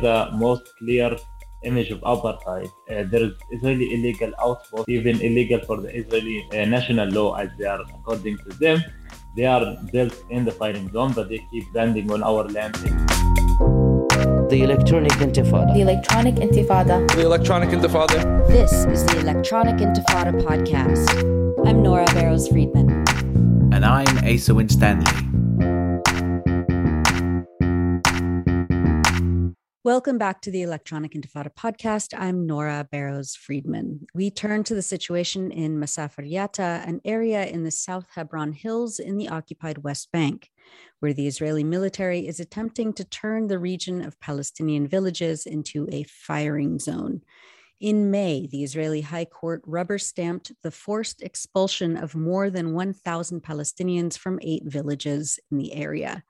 the most clear image of apartheid. Uh, there is Israeli illegal outposts, even illegal for the Israeli uh, national law, as they are according to them. They are built in the firing zone, but they keep landing on our land. The Electronic Intifada. The Electronic Intifada. The Electronic Intifada. This is the Electronic Intifada podcast. I'm Nora Barrows Friedman. And I'm Asa Winstanley. Welcome back to the Electronic Intifada podcast. I'm Nora Barrows Friedman. We turn to the situation in Masafer Yatta, an area in the South Hebron Hills in the occupied West Bank, where the Israeli military is attempting to turn the region of Palestinian villages into a firing zone. In May, the Israeli High Court rubber stamped the forced expulsion of more than 1,000 Palestinians from eight villages in the area.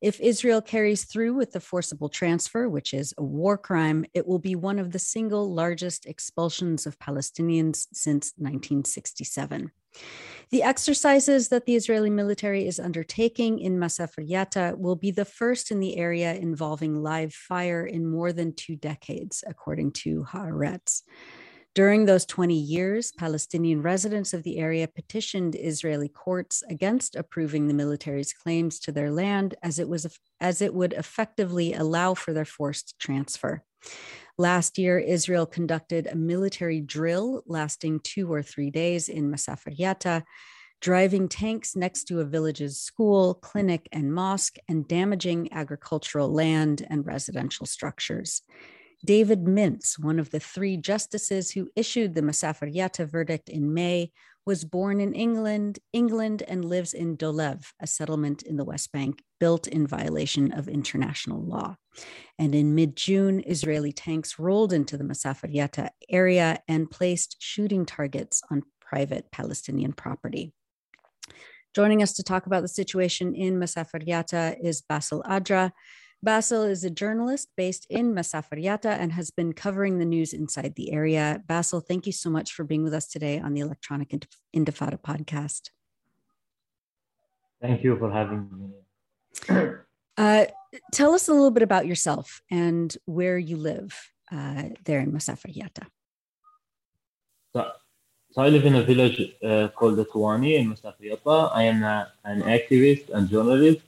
If Israel carries through with the forcible transfer, which is a war crime, it will be one of the single largest expulsions of Palestinians since 1967. The exercises that the Israeli military is undertaking in Masafer Yatta will be the first in the area involving live fire in more than two decades, according to Haaretz. During those 20 years, Palestinian residents of the area petitioned Israeli courts against approving the military's claims to their land as it was as it would effectively allow for their forced transfer. Last year, Israel conducted a military drill lasting two or three days in Masafer Yatta, driving tanks next to a village's school, clinic, and mosque, and damaging agricultural land and residential structures. David Mintz, one of the three justices who issued the Masafer Yatta verdict in May, was born in England, England, and lives in Dolev, a settlement in the West Bank built in violation of international law. And in mid June, Israeli tanks rolled into the Masafer Yatta area and placed shooting targets on private Palestinian property. Joining us to talk about the situation in Masafer Yatta is Basel Adra, Basel is a journalist based in Masafer Yatta and has been covering the news inside the area. Basel, thank you so much for being with us today on the Electronic Intifada podcast. Thank you for having me. Uh, tell us a little bit about yourself and where you live uh, there in Masafer Yatta. So, so, I live in a village uh, called the Tuwani in Masafer Yatta. I am a, an activist and journalist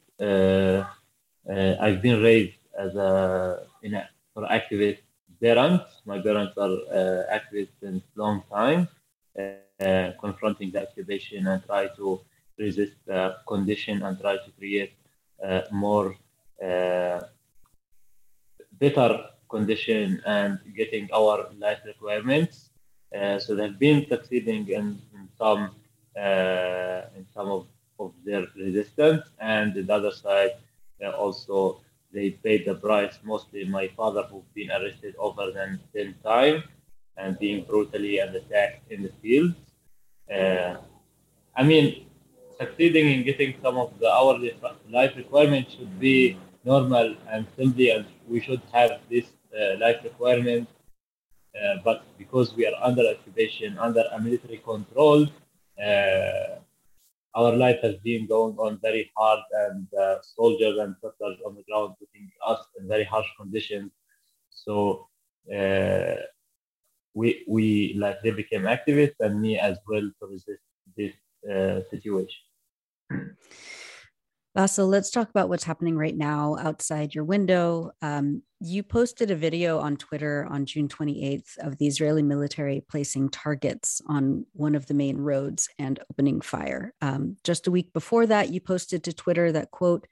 uh, uh, I've been raised as a in a for activist parents. My parents are uh, activists since long time, uh, confronting the occupation and try to resist the condition and try to create more better condition and getting our life requirements. Uh, so they've been succeeding in, in some uh, in some of, of their resistance, and the other side also they paid the price. Mostly my father, who's been arrested over than 10 times and being brutally and attacked in the field. Uh, I mean, succeeding in getting some of the our life requirements should be normal and simply, and we should have this uh, life requirement. Uh, but because we are under occupation, under a military control, uh, our life has been going on very hard and uh, soldiers and settlers on the ground putting us in very harsh conditions. So uh, we we like they became activists and me as well to resist this uh, situation Basel, let's talk about what's happening right now outside your window. Um, you posted a video on Twitter on June 28th of the Israeli military placing targets on one of the main roads and opening fire. Um, just a week before that, you posted to Twitter that, quote,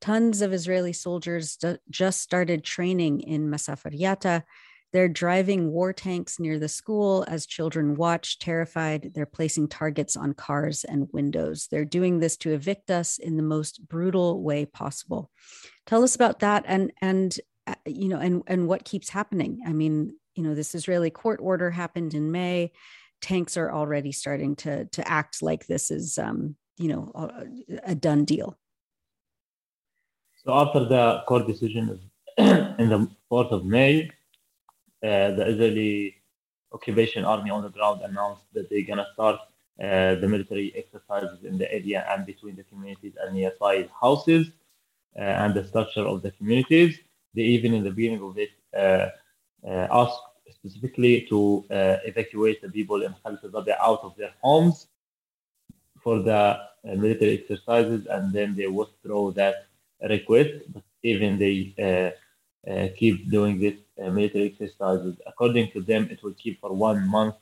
tons of Israeli soldiers d- just started training in Masafer Yatta they're driving war tanks near the school as children watch, terrified. They're placing targets on cars and windows. They're doing this to evict us in the most brutal way possible. Tell us about that and and uh, you know and and what keeps happening. I mean, you know, this Israeli court order happened in May. Tanks are already starting to to act like this is um, you know a, done deal. So after the court decision in the 4th of May, the Israeli occupation army on the ground announced that they're going to start uh, the military exercises in the area and between the communities and nearby houses uh, and the structure of the communities. They even in the beginning of it uh, uh, asked specifically to uh, evacuate the people in Khalid Zabi'a out of their homes for the uh, military exercises, and then they withdraw that request. But even they uh, uh, keep doing this uh, military exercises. According to them, it will keep for one month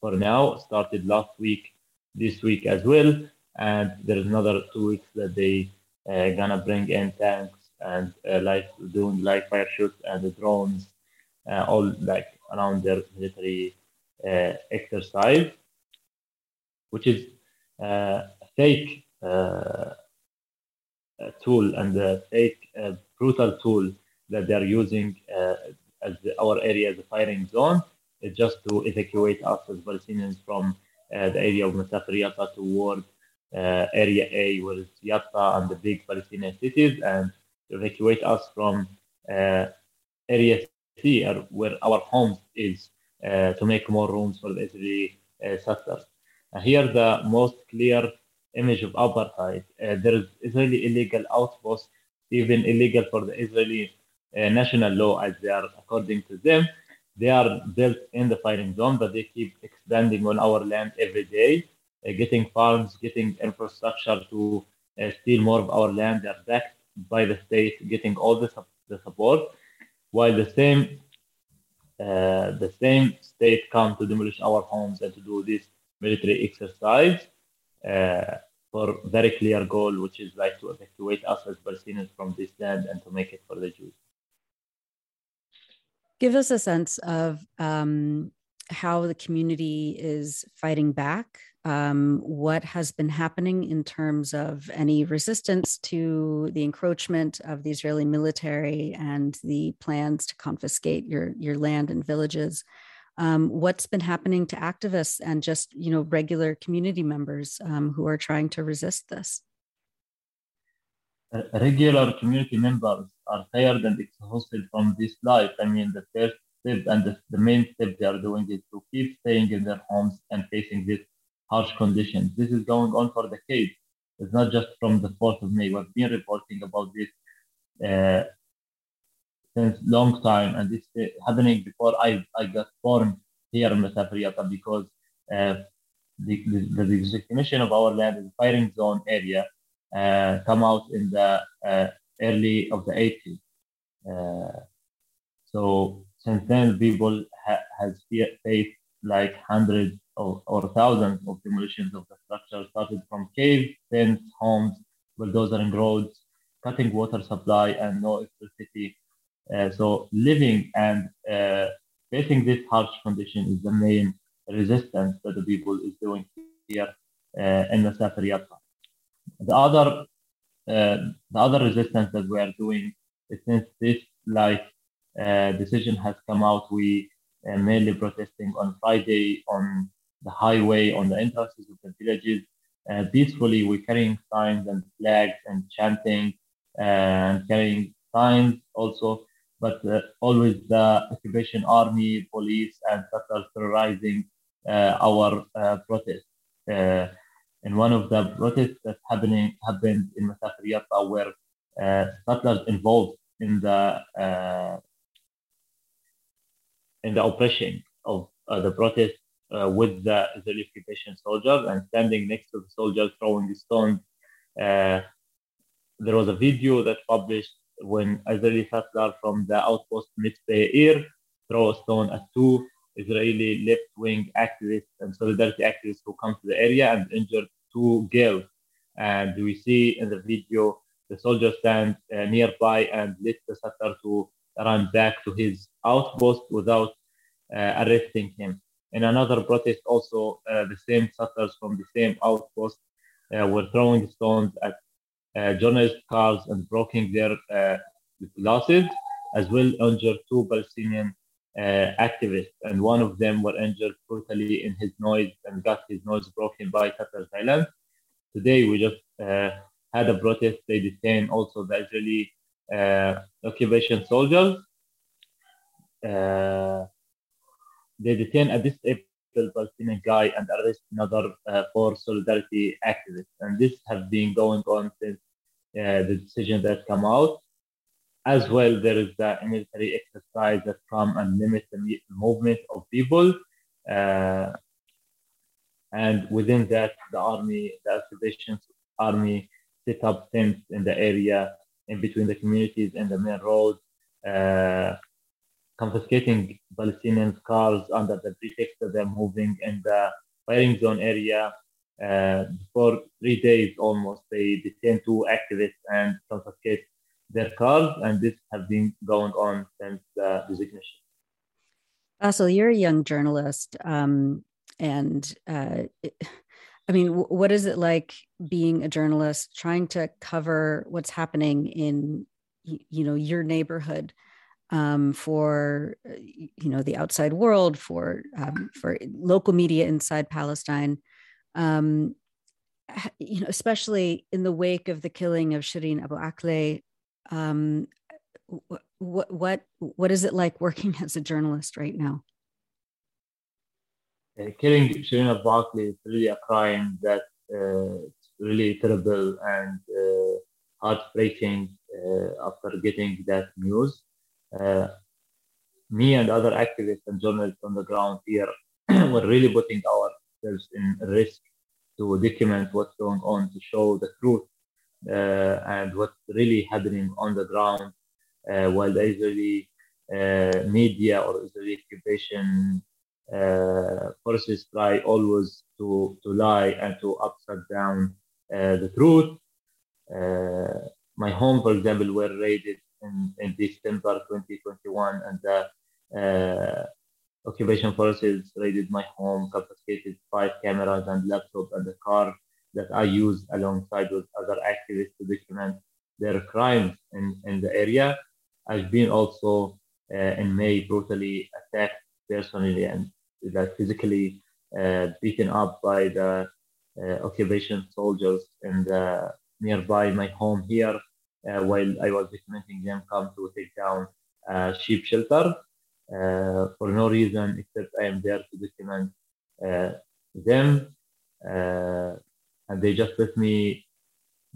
for now. Started last week, this week as well, and there is another two weeks that they uh, gonna bring in tanks and uh, like doing live fire shoots and the drones, uh, all like around their military uh, exercise, which is uh, a fake uh, uh, tool and a fake uh, brutal tool that they are using uh, as our area as a firing zone. Just to evacuate us as Palestinians from uh, the area of Masafer Yatta toward uh, Area A, where it's Yatta and the big Palestinian cities, and evacuate us from Area C, where our homes is, to make more rooms for the Israeli settlers. Here, the most clear image of apartheid. Uh, there is Israeli illegal outposts, even illegal for the Israeli uh, national law, as they are according to them. They are built in the firing zone, but they keep expanding on our land every day, uh, getting farms, getting infrastructure to uh, steal more of our land. They are backed by the state, getting all the, the support, while the same uh, the same state come to demolish our homes and to do this military exercise uh, for very clear goal, which is like to evacuate us as Palestinians from this land and to make it for the Jews. Give us a sense of um, how the community is fighting back. Um, what has been happening in terms of any resistance to the encroachment of the Israeli military and the plans to confiscate your your land and villages? Um, what's been happening to activists and just you know regular community members um, who are trying to resist this? Uh, regular community members are tired and exhausted from this life. I mean, the first step and the, the main step they are doing is to keep staying in their homes and facing these harsh conditions. This is going on for decades. It's not just from the 4th of May. We've been reporting about this uh, since long time, and this is happening before I, I got born here in Masafer Yatta because uh, the, the, the designation of our land is a firing zone area uh, come out in the uh, early of the 80s. Uh, so since then, people ha- has faced like hundreds or, or thousands of demolitions of the structure, started from caves, tents, homes, bulldozering roads, cutting water supply, and no electricity. Uh, so living and uh, facing this harsh condition is the main resistance that the people is doing here uh, in the Masafer Yatta. The other, uh, the other resistance that we are doing is since this like uh, decision has come out, we uh, mainly protesting on Friday on the highway, on the entrances of the villages. Uh, peacefully, we're carrying signs and flags and chanting and carrying signs also, but uh, always the occupation army, police, and settlers terrorizing our protest. In one of the protests that happening happened in Masafer Yatta, where uh, settlers involved in the uh, in the oppression of uh, the protest uh, with the Israeli occupation soldiers and standing next to the soldiers throwing the stones. Uh, there was a video that published when Israeli settler from the outpost Mitzpe Yair throw a stone at two Israeli left-wing activists and solidarity activists who come to the area and injured two girls. And we see in the video the soldier stand uh, nearby and let the settler to run back to his outpost without uh, arresting him. In another protest, also uh, the same settlers from the same outpost uh, were throwing stones at uh, journalist cars and breaking their uh, glasses, as well injured two Palestinian uh, activists, and one of them were injured brutally in his nose and got his nose broken by settlers violence. Today, we just uh, had a protest. They detained also the Israeli uh, occupation soldiers. Uh, they detained a disabled Palestinian guy and arrest another uh, four solidarity activists. And this has been going on since uh, the decision that come out. As well, there is the military exercise that come and limit the movement of people. Uh, and within that, the army, the occupation army set up tents in the area in between the communities and the main road, uh, confiscating Palestinian cars under the pretext that they're moving in the firing zone area. Uh, for three days almost, they detained two activists and confiscate their cars, and this has been going on since the designation. Basel, you're a young journalist, um, and uh, I mean, what is it like being a journalist, trying to cover what's happening in, you know, your neighborhood um, for, uh, you know, the outside world, for um, for local media inside Palestine, um, you know, especially in the wake of the killing of Shireen Abu Akleh. Um, what what what is it like working as a journalist right now? uh, killing Shireen Abu Akleh is really a crime that uh, it's really terrible and uh, heartbreaking uh, after getting that news. Uh, me and other activists and journalists on the ground here were really putting ourselves in risk to document what's going on, to show the truth and what's really happening on the ground while the Israeli media or Israeli occupation uh, forces try always to, to lie and to upside down uh, the truth. Uh, my home, for example, were raided in, in December 2021, and the uh, occupation forces raided my home, confiscated five cameras and laptop and the car that I use alongside with other activists to document their crimes in, in the area. I've been also uh, in May brutally attacked personally and that physically uh, beaten up by the uh, occupation soldiers in the nearby my home here uh, while I was documenting them come to take down sheep shelter for no reason except I am there to document them and they just let me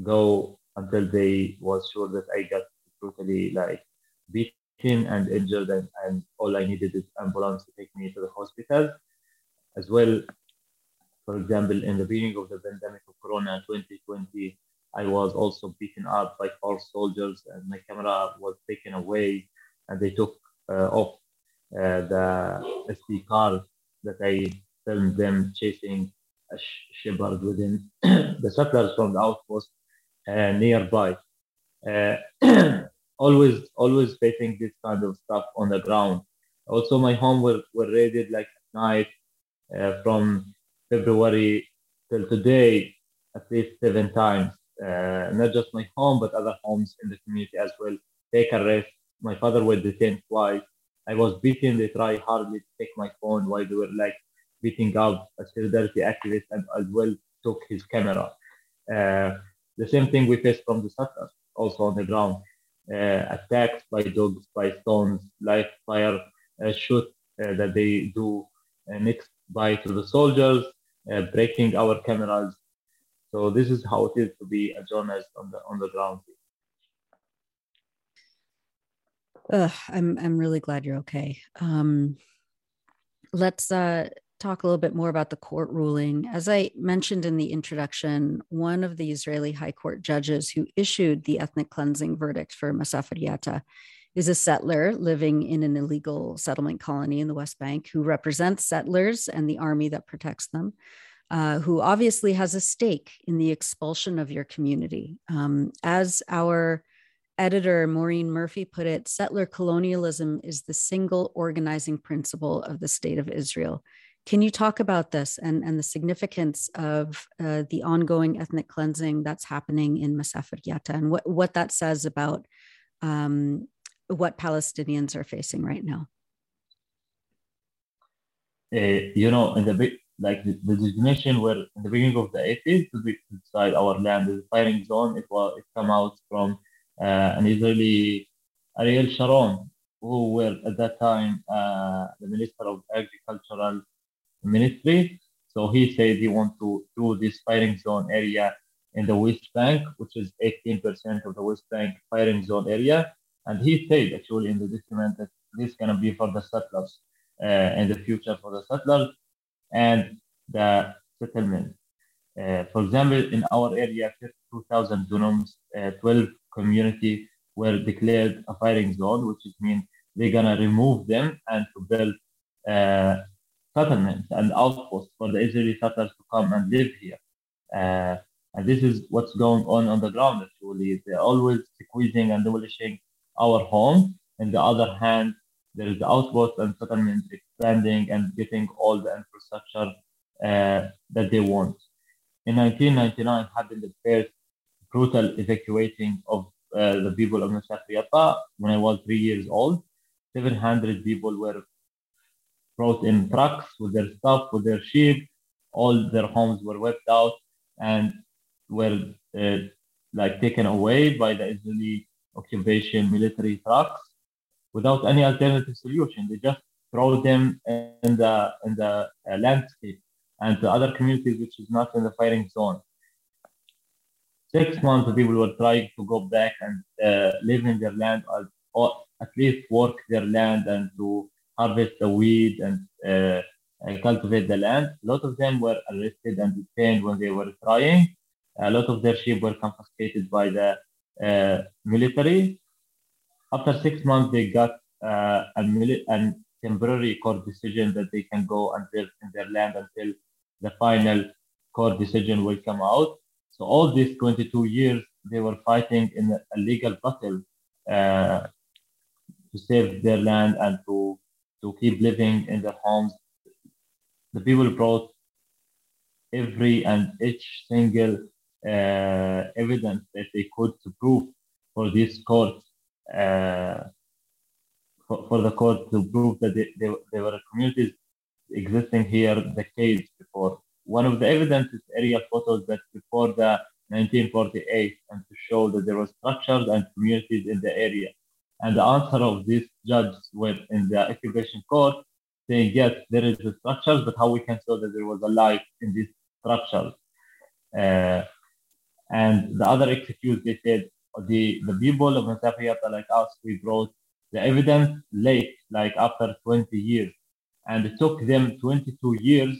go until they was sure that I got brutally like beaten and injured, and, and all I needed is ambulance to take me to the hospital. As well, for example, in the beginning of the pandemic of Corona 2020, I was also beaten up by four soldiers, and my camera was taken away, and they took uh, off uh, the SD card that I filmed them chasing shepherd within the settlers from the outpost uh, nearby. Uh, always always facing this kind of stuff on the ground. Also, my home were, were raided like at night uh, from February till today at least seven times. Uh, not just my home, but other homes in the community as well. Take arrest. My father was detained twice. I was beaten. They tried hardly to take my phone while they were like beating up a solidarity activist and as well took his camera. Uh, the same thing we faced from the settlers also on the ground. Uh, attacks by dogs, by stones, live fire uh, shoot uh, that they do next by to the soldiers, breaking our cameras. So this is how it is to be a journalist on the on the ground. Ugh, I'm I'm really glad you're okay. Um, let's uh, talk a little bit more about the court ruling. As I mentioned in the introduction, one of the Israeli High Court judges who issued the ethnic cleansing verdict for Masafer Yatta is a settler living in an illegal settlement colony in the West Bank who represents settlers and the army that protects them. Uh, who obviously has a stake in the expulsion of your community. Um, as our editor Maureen Murphy put it, settler colonialism is the single organizing principle of the state of Israel. Can you talk about this and, and the significance of uh, the ongoing ethnic cleansing that's happening in Masafer Yatta and what, what that says about um, what Palestinians are facing right now? Uh, you know, in the like the, the, designation where in the beginning of the 80s to be inside our land, the firing zone, it was it come out from uh, an Israeli Ariel Sharon, who were at that time uh, the Minister of Agricultural ministry. So he said he wants to do this firing zone area in the West Bank, which is 18% of the West Bank firing zone area. And he said actually in the document that this is going to be for the settlers uh, in the future for the settlers and the settlement. Uh, for example, in our area, 52,000 dunums, uh, 12 community were declared a firing zone, which means they're gonna remove them and to build uh, settlements and outposts for the Israeli settlers to come and live here. Uh, and this is what's going on on the ground. Actually, they're always squeezing and demolishing our home. On the other hand, there is the outpost and settlements expanding and getting all the infrastructure uh, that they want. In 1999, happened the first brutal evacuating of uh, the people of Masafer Yatta when I was three years old. 700 people were brought in trucks with their stuff, with their sheep. All their homes were wiped out and were uh, like taken away by the Israeli occupation military trucks without any alternative solution. They just throw them in the in the uh, landscape and other communities which is not in the fighting zone. Six months, of people were trying to go back and uh, live in their land or, or, at least work their land and to harvest the weed and, uh, and cultivate the land. A lot of them were arrested and detained when they were trying. A lot of their sheep were confiscated by the uh, military. After six months, they got uh, a, mili- a temporary court decision that they can go and live in their land until the final court decision will come out. So all these 22 years, they were fighting in a legal battle uh, to save their land and to, to keep living in their homes. The people brought every and each single uh, evidence that they could to prove for this court, uh, for, for, the court to prove that they, they, they were communities existing here decades before. One of the evidence is aerial photos that before the 1948 and to show that there were structures and communities in the area. And the answer of these judges were in the occupation court saying, yes, there is the structures, but how we can show that there was a life in these structures. Uh, and the other excuse, they said, the, the people of Masafer Yatta like us, we brought the evidence late, like after 20 years and it took them 22 years.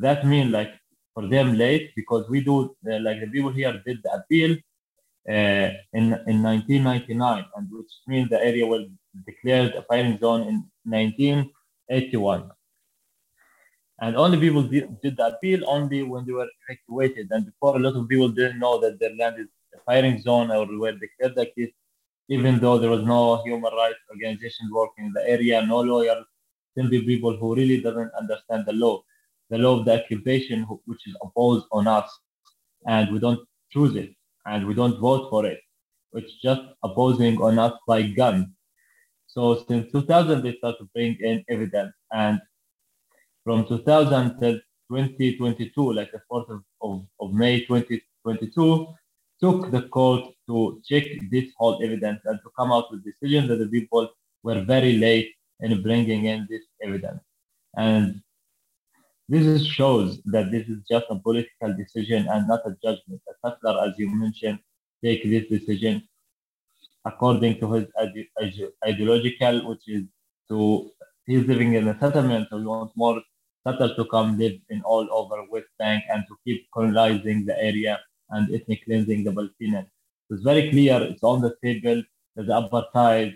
That means like for them late because we do uh, like the people here did the appeal uh, in in 1999, and which means the area was declared a firing zone in 1981. And only people did, the appeal only when they were evacuated, and before a lot of people didn't know that their land is a firing zone or were declared like this, even though there was no human rights organization working in the area, no lawyers, simply people who really doesn't understand the law, the law of the occupation, which is opposed on us, and we don't choose it, and we don't vote for it, which just opposing on us by gun. So since 2000, they start to bring in evidence, and from 2000 till 2022, like the 4th of, of, of May 2022, took the court to check this whole evidence and to come out with decisions that the people were very late in bringing in this evidence. And this shows that this is just a political decision and not a judgment. A settler, as you mentioned, take this decision according to his ide- ideological, which is to he's living in a settlement, so he wants more settlers to come live in all over West Bank and to keep colonizing the area and ethnic cleansing the Palestinians. It's very clear, it's on the table that the apartheid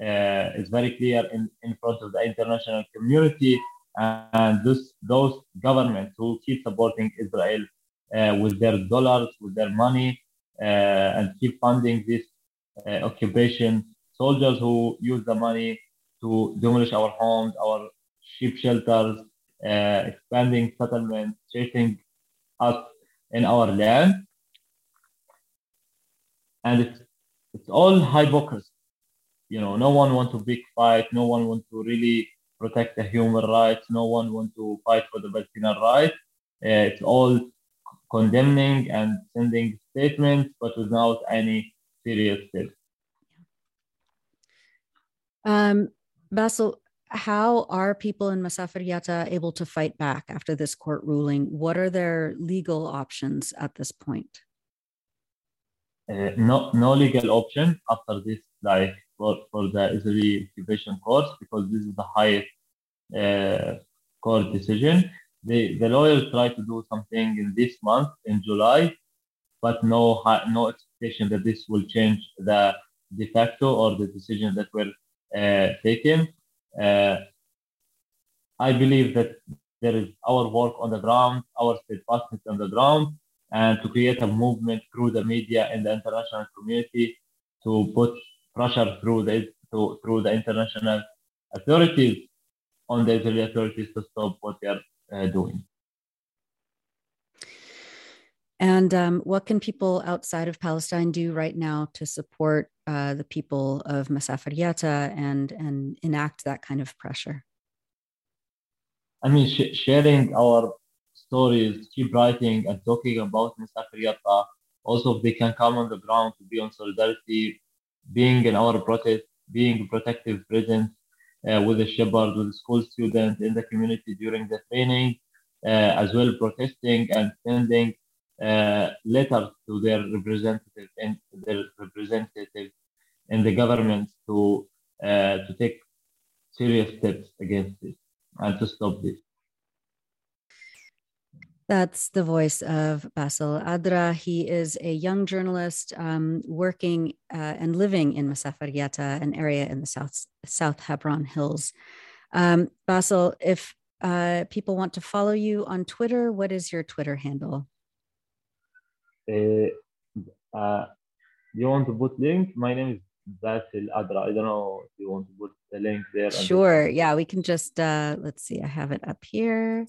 uh, is very clear in, in front of the international community and this, those governments who keep supporting Israel uh, with their dollars, with their money, uh, and keep funding this uh, occupation, soldiers who use the money to demolish our homes, our sheep shelters, uh, expanding settlements, chasing us in our land. And it's, it's all hypocrisy you know, no one wants to big fight. No one wants to really protect the human rights. No one want to fight for the Palestinian rights. Uh, it's all condemning and sending statements, but without any serious steps. Um, Basel, how are people in Masafer able to fight back after this court ruling? What are their legal options at this point? Uh, no, no legal option after this like for, for the Israeli occupation courts because this is the highest uh, court decision. The, the lawyers try to do something in this month, in July, but no, no expectation that this will change the de facto or the decision that were uh, taken. Uh, I believe that there is our work on the ground, our steadfastness on the ground, and to create a movement through the media and the international community to put pressure through the through the international authorities on the Israeli authorities to stop what they are uh, doing. And um, what can people outside of Palestine do right now to support uh, the people of Masafer Yatta and and enact that kind of pressure? I mean, sh- sharing our stories, keep writing and talking about Masafer Yatta. Also, if they can come on the ground to be on solidarity, being in our protest, being protective presence uh, with the shepherd, with the school students in the community during the training, uh, as well protesting and sending uh, letters to their representatives and their representatives in the government to uh, to take serious steps against this and to stop this. That's the voice of Basel Adra. He is a young journalist um, working uh, and living in Masafer Yatta, an area in the South, South Hebron Hills. Um, Basel, if uh, people want to follow you on Twitter, what is your Twitter handle? Uh, uh, you want to put link? My name is Basel Adra. I don't know if you want to put the link there. Sure. Yeah, we can just, uh, let's see, I have it up here.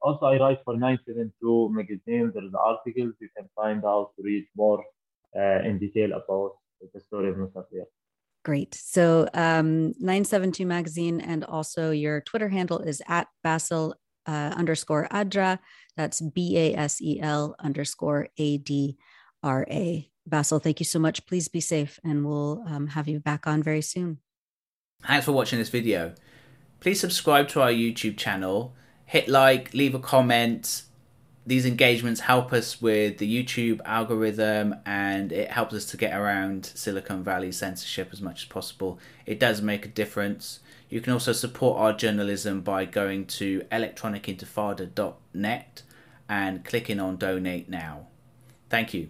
Also, I write for 972 magazine. There's articles you can find out to read more uh, in detail about the story of Musafir. Great. So, um, 972 magazine and also your Twitter handle is at Basel uh, underscore Adra. That's B A S E L underscore A D R A. Basel, thank you so much. Please be safe and we'll um, have you back on very soon. Thanks for watching this video. Please subscribe to our YouTube channel hit like, leave a comment. These engagements help us with the YouTube algorithm and it helps us to get around Silicon Valley censorship as much as possible. It does make a difference. You can also support our journalism by going to electronicintifada.net and clicking on donate now. Thank you.